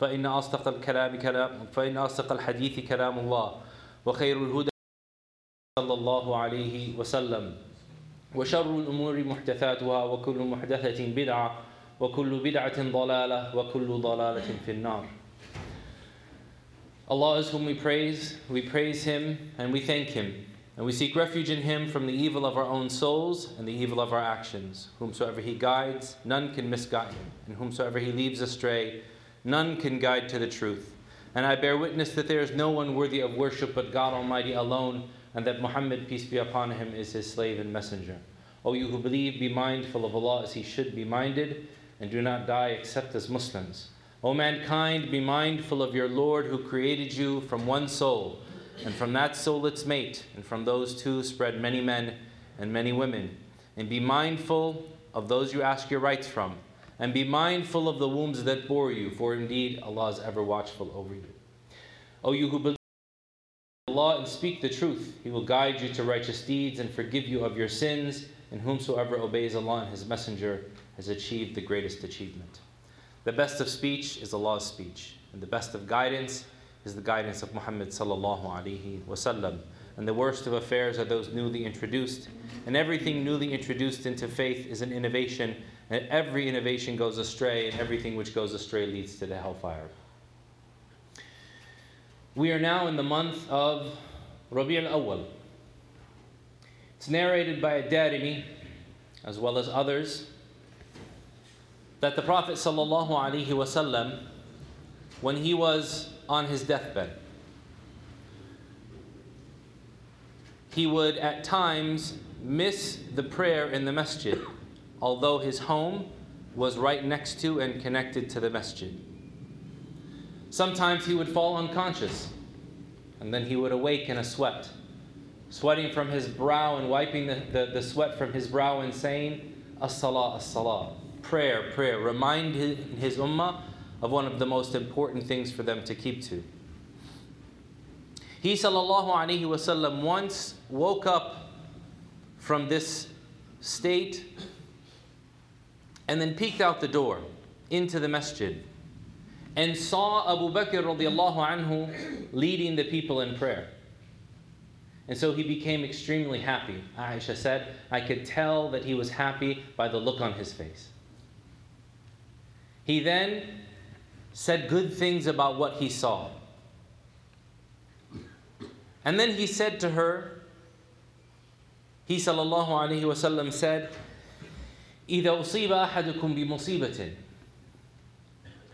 فإن أصدق الكلام كلام فإن أصدق الحديث كلام الله وخير الهدى صلى الله عليه وسلم وشر الأمور محدثاتها وكل محدثة بدعة وكل بدعة ضلالة وكل ضلالة في النار Allah is whom we praise, we praise Him and we thank Him. And we seek refuge in Him from the evil of our own souls and the evil of our actions. Whomsoever He guides, none can misguide Him. And whomsoever He leaves astray, none can guide to the truth. And I bear witness that there is no one worthy of worship but God Almighty alone, and that Muhammad, peace be upon him, is His slave and messenger. O you who believe, be mindful of Allah as He should be minded, and do not die except as Muslims. O mankind, be mindful of your Lord who created you from one soul, and from that soul its mate, and from those two spread many men and many women. And be mindful of those you ask your rights from, and be mindful of the wombs that bore you, for indeed Allah is ever watchful over you. O you who believe Allah and speak the truth, He will guide you to righteous deeds and forgive you of your sins, and whomsoever obeys Allah and His Messenger has achieved the greatest achievement. The best of speech is Allah's speech, and the best of guidance is the guidance of Muhammad sallallahu alaihi wasallam. And the worst of affairs are those newly introduced. And everything newly introduced into faith is an innovation, and every innovation goes astray, and everything which goes astray leads to the hellfire. We are now in the month of Rabi' al-Awwal. It's narrated by Ad-Darimi, as well as others, that the Prophet ﷺ, when he was on his deathbed, he would at times miss the prayer in the masjid, although his home was right next to and connected to the masjid. Sometimes he would fall unconscious, and then he would awake in a sweat, sweating from his brow and wiping the, the, the sweat from his brow and saying, As-salah, as-salah prayer, prayer. Remind his, his ummah of one of the most important things for them to keep to. He sallallahu alaihi wasallam once woke up from this state and then peeked out the door into the masjid and saw Abu Bakr radiallahu anhu leading the people in prayer. And so he became extremely happy. Aisha said, I could tell that he was happy by the look on his face. He then said good things about what he saw. And then he said to her, he sallallahu alayhi wasallam said, إذا أصيب أحدكم بمصيبة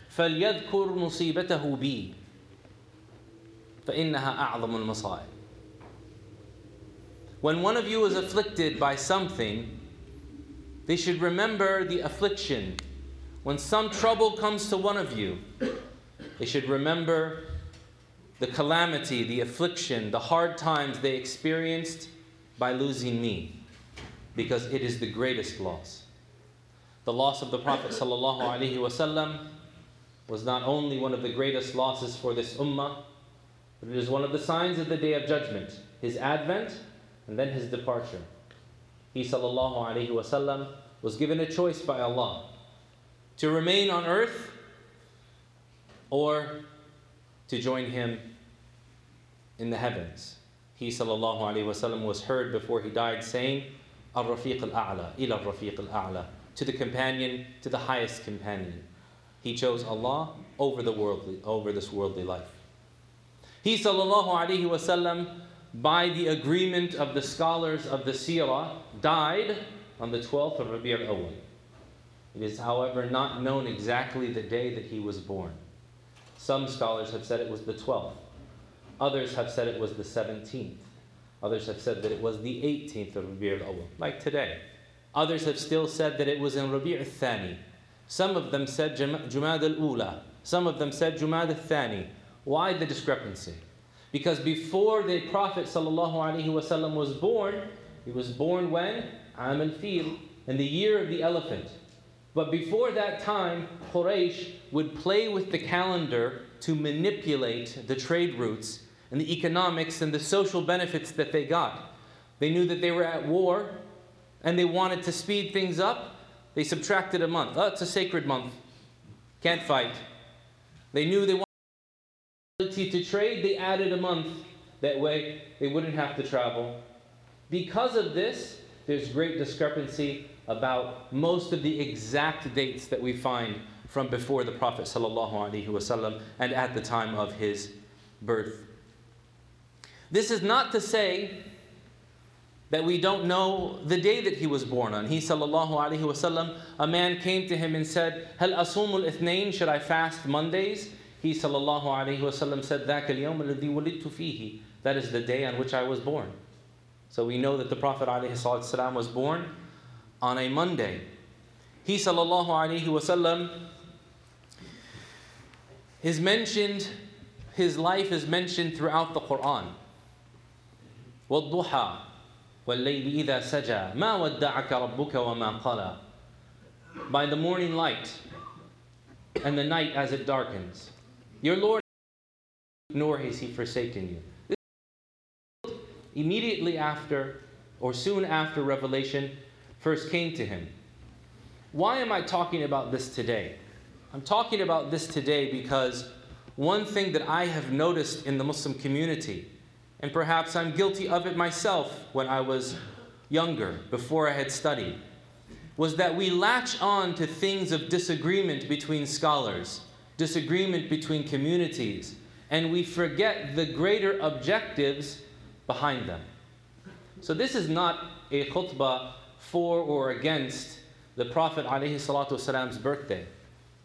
فليذكر مصيبته بي فإنها أعظم المصائب. When one of you is afflicted by something, they should remember the affliction when some trouble comes to one of you, they should remember the calamity, the affliction, the hard times they experienced by losing me, because it is the greatest loss. The loss of the Prophet ﷺ was not only one of the greatest losses for this ummah, but it is one of the signs of the day of judgment, his advent and then his departure. He ﷺ was given a choice by Allah to remain on earth or to join him in the heavens. He wasallam was heard before he died saying, Al-Rafiq al-A'la, ila al-Rafiq al-A'la, to the companion, to the highest companion. He chose Allah over the worldly, over this worldly life. He sallallahu alaihi wasallam by the agreement of the scholars of the Sirah, died on the 12th of Rabi' al-Awwal. It is, however, not known exactly the day that he was born. Some scholars have said it was the 12th. Others have said it was the 17th. Others have said that it was the 18th of Rabi' al-Awwal, like today. Others have still said that it was in Rabi' al-Thani. Some of them said Jumad al-Ula. Some of them said Jumad al-Thani. Why the discrepancy? Because before the Prophet ﷺ was born, he was born when? Am al-Fil, in the year of the elephant. But before that time, Quraysh would play with the calendar to manipulate the trade routes and the economics and the social benefits that they got. They knew that they were at war and they wanted to speed things up. They subtracted a month. Oh, it's a sacred month. Can't fight. They knew they wanted ability to trade, they added a month. That way they wouldn't have to travel. Because of this, there's great discrepancy about most of the exact dates that we find from before the Prophet ﷺ and at the time of his birth. This is not to say that we don't know the day that he was born on. He sallallahu alaihi wasallam, a man came to him and said, "Hal asumul ithnain? Should I fast Mondays?" He sallallahu alaihi wasallam said, "That al fihi." That is the day on which I was born. So we know that the Prophet ﷺ was born on a Monday. He sallallahu alaihi wasallam is mentioned. His life is mentioned throughout the Quran. Wadduha, والليل إذا سجى ما ودعك ربك وما قلى By the morning light and the night as it darkens. Your Lord, nor has He forsaken you. This immediately after, or soon after Revelation first came to him. Why am I talking about this today? I'm talking about this today because one thing that I have noticed in the Muslim community and perhaps I'm guilty of it myself when I was younger, before I had studied, was that we latch on to things of disagreement between scholars, disagreement between communities, and we forget the greater objectives behind them. So, this is not a khutbah for or against the Prophet ﷺ's birthday.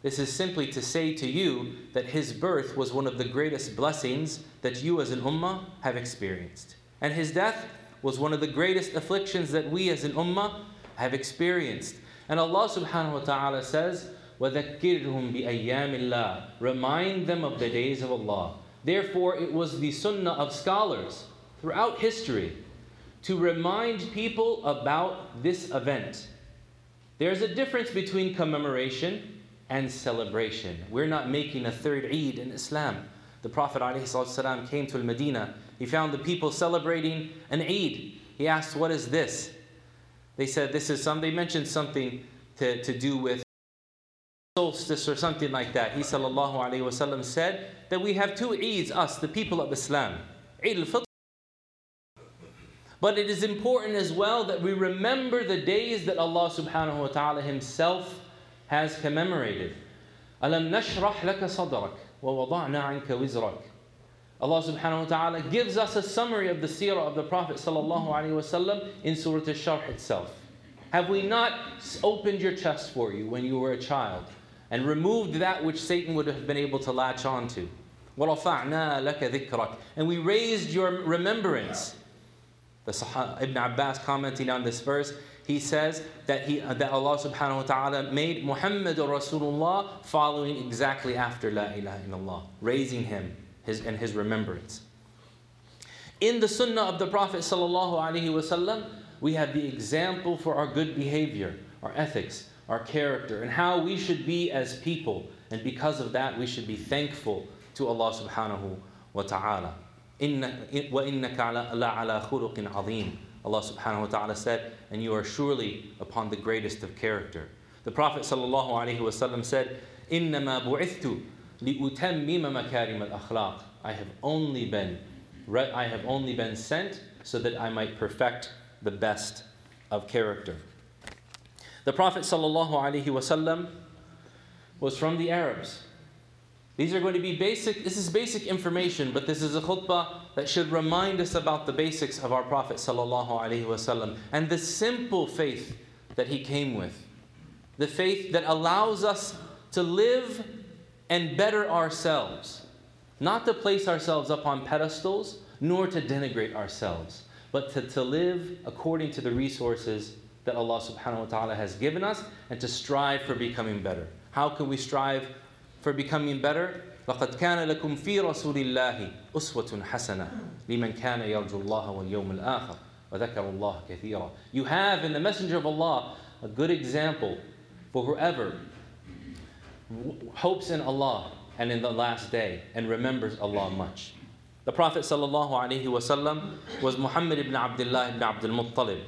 This is simply to say to you that his birth was one of the greatest blessings that you as an ummah have experienced. And his death was one of the greatest afflictions that we as an ummah have experienced. And Allah subhanahu wa ta'ala says, وَذَكِّرْهُمْ بِأَيَّامِ اللَّهِ Remind them of the days of Allah. Therefore, it was the sunnah of scholars throughout history to remind people about this event. There's a difference between commemoration and celebration. We're not making a third Eid in Islam. The Prophet ﷺ came to Medina. He found the people celebrating an Eid. He asked, What is this? They said, This is some, they mentioned something to, to do with solstice or something like that. He وسلم, said that we have two Eids, us, the people of Islam. Eid al-Fitr. But it is important as well that we remember the days that Allah subhanahu wa ta'ala Himself has commemorated. أَلَمْ نَشْرَحْ لَكَ صَدْرَكَ وَوَضَعْنَا عَنْكَ وِزْرَكَ Allah subhanahu wa ta'ala gives us a summary of the seerah of the Prophet sallallahu alaihi wasallam in Surah Al-Sharh itself. Have we not opened your chest for you when you were a child and removed that which Satan would have been able to latch onto? وَرَفَعْنَا لَكَ ذِكْرَكَ And we raised your remembrance. The Sah- Ibn Abbas commenting on this verse, he says that, he, that Allah subhanahu wa ta'ala made Muhammad Rasulullah following exactly after La ilaha illallah, raising him his, in his remembrance. In the sunnah of the Prophet sallallahu alaihi wasallam, we have the example for our good behavior, our ethics, our character, and how we should be as people. And because of that, we should be thankful to Allah subhanahu wa ta'ala. وَإِنَّكَ لَعَلَى خُلُقٍ عَظِيمٍ Allah subhanahu wa ta'ala said, and you are surely upon the greatest of character. The Prophet sallallahu alaihi wasallam said, إِنَّمَا بُعِثْتُ لِأُتَمِّمَ مَكَارِمَ الْأَخْلَاقِ I have only been I have only been sent so that I might perfect the best of character. The Prophet sallallahu alaihi wasallam was from the Arabs. These are going to be basic, this is basic information, but this is a khutbah that should remind us about the basics of our Prophet ﷺ and the simple faith that he came with. The faith that allows us to live and better ourselves, not to place ourselves up on pedestals, nor to denigrate ourselves, but to, to live according to the resources that Allah subhanahu wa ta'ala has given us and to strive for becoming better. How can we strive for becoming better? لقد كان لكم في رسول الله أسوة حسنة لمن كان يرجو الله واليوم الآخر وذكر الله كثيرا. You have in the Messenger of Allah a good example for whoever hopes in Allah and in the last day and remembers Allah much. The Prophet ﷺ was Muhammad ibn Abdullah ibn Abdul Muttalib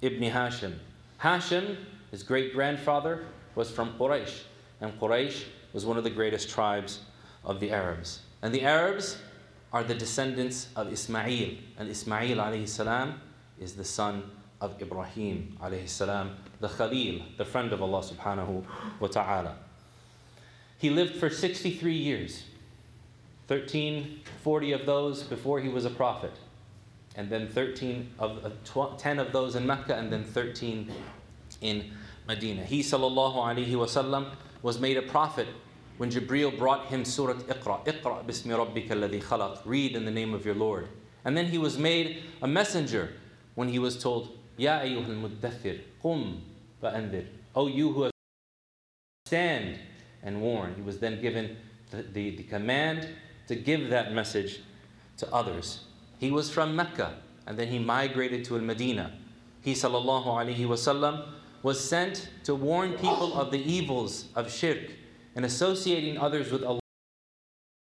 ibn Hashim. Hashim, his great grandfather, was from Quraysh, and Quraysh was one of the greatest tribes of the Arabs. And the Arabs are the descendants of Ismail, and Ismail alayhi salam is the son of Ibrahim alayhi salam, the Khalil, the friend of Allah subhanahu wa ta'ala. He lived for 63 years, 13, 40 of those before he was a prophet, and then 13 of, uh, tw- 10 of those in Mecca, and then 13 in Medina. He sallallahu alayhi wasallam was made a prophet when Jibreel brought him Surah Iqra, Iqra bismi rabbika alladhi khalaq, read in the name of your Lord. And then he was made a messenger when he was told, Ya ayyuhal muddathir, qum fa'andir. O you who have stand and warn. He was then given the, the, the command to give that message to others. He was from Mecca and then he migrated to Al Medina. He sallallahu alaihi wasallam was sent to warn people of the evils of shirk and associating others with Allah,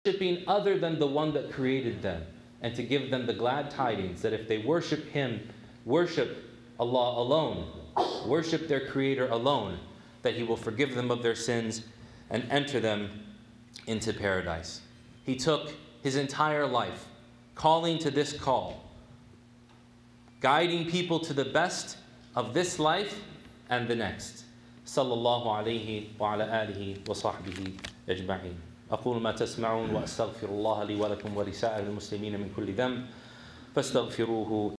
worshiping other than the one that created them, and to give them the glad tidings that if they worship Him, worship Allah alone, worship their Creator alone, that He will forgive them of their sins and enter them into paradise. He took his entire life calling to this call, guiding people to the best of this life and the next. صلى الله عليه وعلى آله وصحبه أجمعين. أقول ما تسمعون وأستغفر الله لي ولكم ولسائر المسلمين من كل ذنب فاستغفروه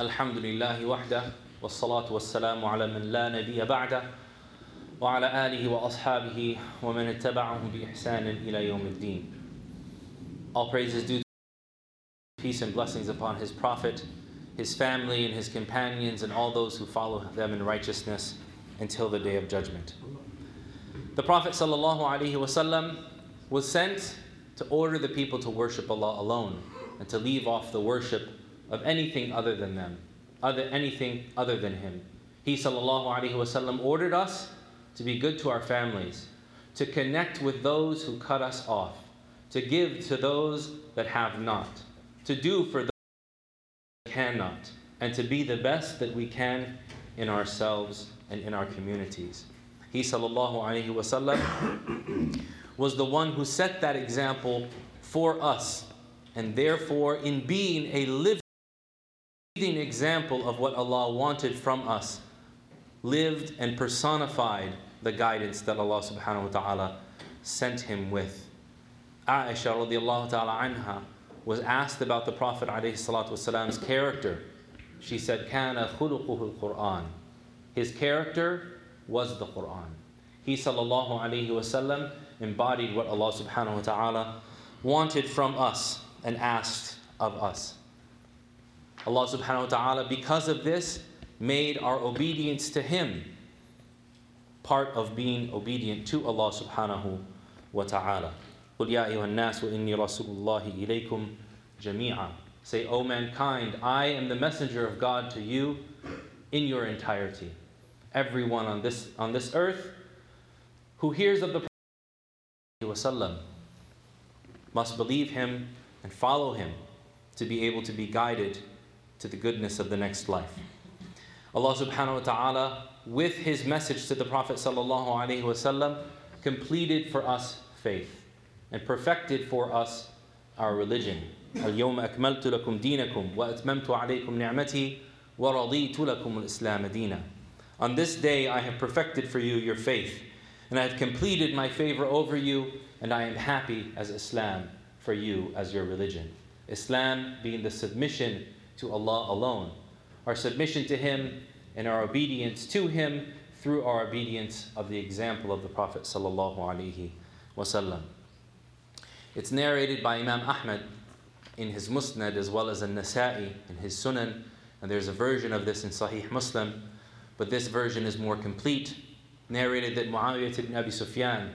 الحمد لله وحده والصلاة والسلام على من لا نبي بعده وعلى آله وأصحابه ومن اتبعهم بإحسان إلى يوم الدين All praises due to peace and blessings upon his prophet, his family and his companions and all those who follow them in righteousness until the day of judgment. The Prophet ﷺ was sent to order the people to worship Allah alone and to leave off the worship of anything other than them, other anything other than him. He ﷺ ordered us to be good to our families, to connect with those who cut us off, to give to those that have not, to do for those that cannot, and to be the best that we can in ourselves and in our communities. He ﷺ was the one who set that example for us, and therefore, in being a living example of what Allah wanted from us, lived and personified the guidance that Allah subhanahu wa ta'ala sent him with. Aisha radiallahu ta'ala anha was asked about the Prophet wasalam's character. She said, Kana khuluquhu al-Qur'an. His character was the Qur'an. He sallallahu alayhi wasallam embodied what Allah subhanahu wa ta'ala wanted from us and asked of us. Allah subhanahu wa ta'ala, because of this, made our obedience to Him part of being obedient to Allah subhanahu wa ta'ala. قل يا أيها الناس وإني رسول الله إليكم جميعا. Say, O mankind, I am the messenger of God to you in your entirety. Everyone on this, on this earth who hears of the Prophet must believe him and follow him to be able to be guided to the goodness of the next life. Allah subhanahu wa ta'ala with his message to the Prophet ﷺ, completed for us faith and perfected for us our religion. اليوم أكملت لكم دينكم وأتممت عليكم نعمتي ورضيت لكم الإسلام دينا. On this day I have perfected for you your faith, and I have completed my favor over you, and I am happy as Islam for you as your religion. Islam being the submission to Allah alone, our submission to Him and our obedience to Him through our obedience of the example of the Prophet. It's narrated by Imam Ahmad in his Musnad as well as in Nasa'i in his Sunan, and there's a version of this in Sahih Muslim, but this version is more complete. Narrated that Muawiyah ibn Abi Sufyan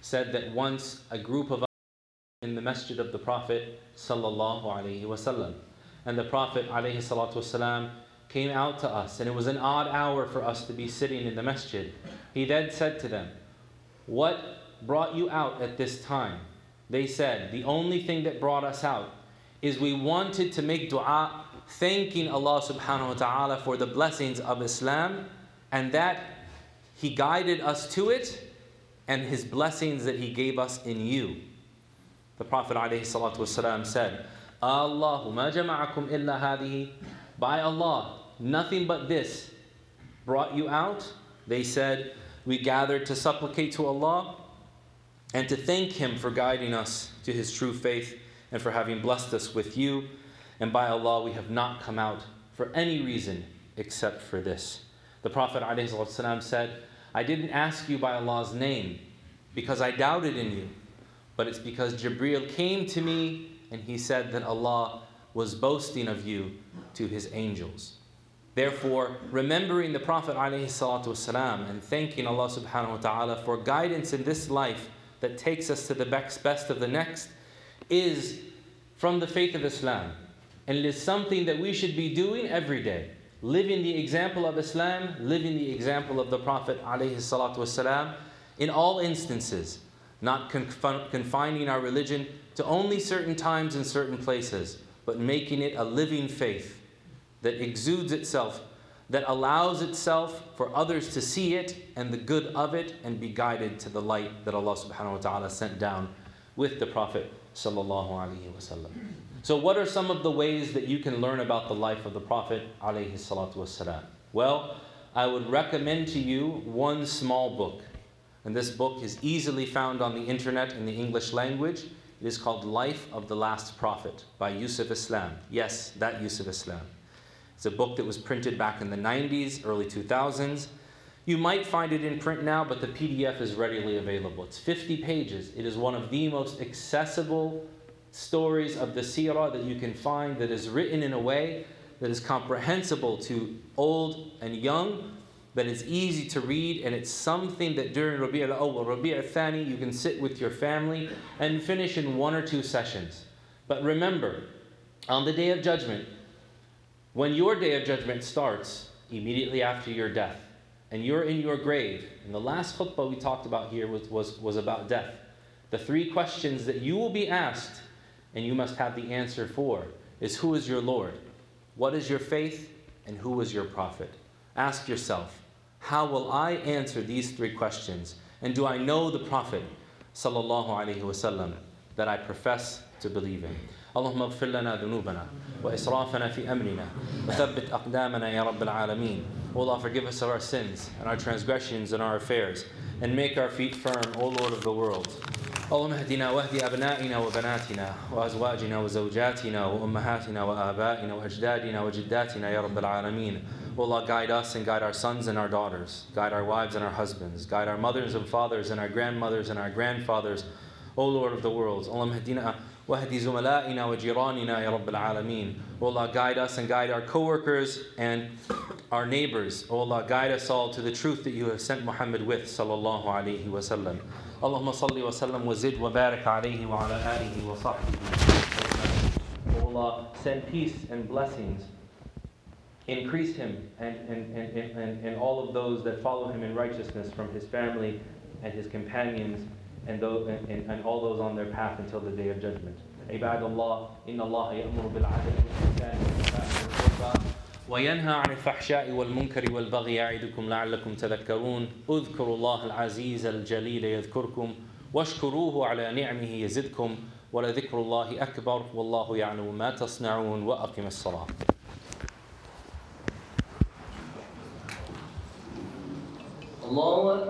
said that once a group of in the masjid of the Prophet sallallahu and the Prophet alayhi came out to us, and it was an odd hour for us to be sitting in the masjid. He then said to them, What brought you out at this time? They said, The only thing that brought us out is we wanted to make dua thanking Allah subhanahu wa ta'ala for the blessings of Islam and that He guided us to it and His blessings that He gave us in you. The Prophet ﷺ said, Allahumma jama'akum illa hadihi. By Allah, nothing but this brought you out. They said, We gathered to supplicate to Allah and to thank Him for guiding us to His true faith and for having blessed us with you. And by Allah, we have not come out for any reason except for this. The Prophet ﷺ said, I didn't ask you by Allah's name because I doubted in you, but it's because Jibreel came to me and he said that Allah was boasting of you to his angels. Therefore, remembering the Prophet ﷺ and thanking Allah subhanahu wa ta'ala for guidance in this life that takes us to the best of the next is from the faith of Islam. And it is something that we should be doing every day. Living the example of Islam, living the example of the Prophet والسلام, in all instances, not conf- confining our religion to only certain times and certain places, but making it a living faith that exudes itself, that allows itself for others to see it and the good of it and be guided to the light that Allah subhanahu wa ta'ala sent down with the Prophet sallallahu alaihi wasallam. So, what are some of the ways that you can learn about the life of the Prophet? Well, I would recommend to you one small book. And this book is easily found on the internet in the English language. It is called Life of the Last Prophet by Yusuf Islam. Yes, that Yusuf Islam. It's a book that was printed back in the 90s, early 2000s. You might find it in print now, but the PDF is readily available. It's 50 pages. It is one of the most accessible stories of the seerah that you can find that is written in a way that is comprehensible to old and young, that is easy to read, and it's something that during Rabi' al-Awwal, Rabi' al-Thani, you can sit with your family and finish in one or two sessions. But remember, on the day of judgment, when your day of judgment starts immediately after your death, and you're in your grave, and the last khutbah we talked about here was, was, was about death. The three questions that you will be asked and you must have the answer for is who is your Lord? What is your faith? And who is your prophet? Ask yourself, how will I answer these three questions? And do I know the Prophet sallallahu alaihi wasallam that I profess to believe in? اللهم اغفر لنا ذنوبنا وإسرافنا في أمرنا وثبت أقدامنا يا رب العالمين. O Allah, forgive us of our sins and our transgressions and our affairs, and make our feet firm, O Lord of the world. اللهم اهدنا واهد أبنائنا وبناتنا وأزواجنا وزوجاتنا وأمهاتنا وآبائنا وأجدادنا وجداتنا يا رب العالمين O Allah, guide us and guide our sons and our daughters. Guide our wives and our husbands. Guide our mothers and fathers and our grandmothers and our grandfathers. O Lord of the worlds. اللهم اهدنا واهدي زملائنا وجيراننا يا رب العالمين. O Allah, guide us and guide our co-workers and our neighbors. O Allah, guide us all to the truth that you have sent Muhammad with, sallallahu alaihi wasallam. اللهم صل وسلم وزد وبارك عليه وعلى آله وصحبه O Allah, send peace and blessings. Increase him and, and, and, and, and all of those that follow him in righteousness from his family and his companions and, those, and, and all those on their path until the day of judgment. عباد الله إن الله يأمر بالعدل والإحسان وإيتاء ذي القربى وينهى عن الفحشاء والمنكر والبغي يعظكم لعلكم تذكرون اذكروا الله العزيز الجليل يذكركم واشكروه على نعمه يزدكم ولذكر الله أكبر والله يعلم ما تصنعون وأقم الصلاة Allahu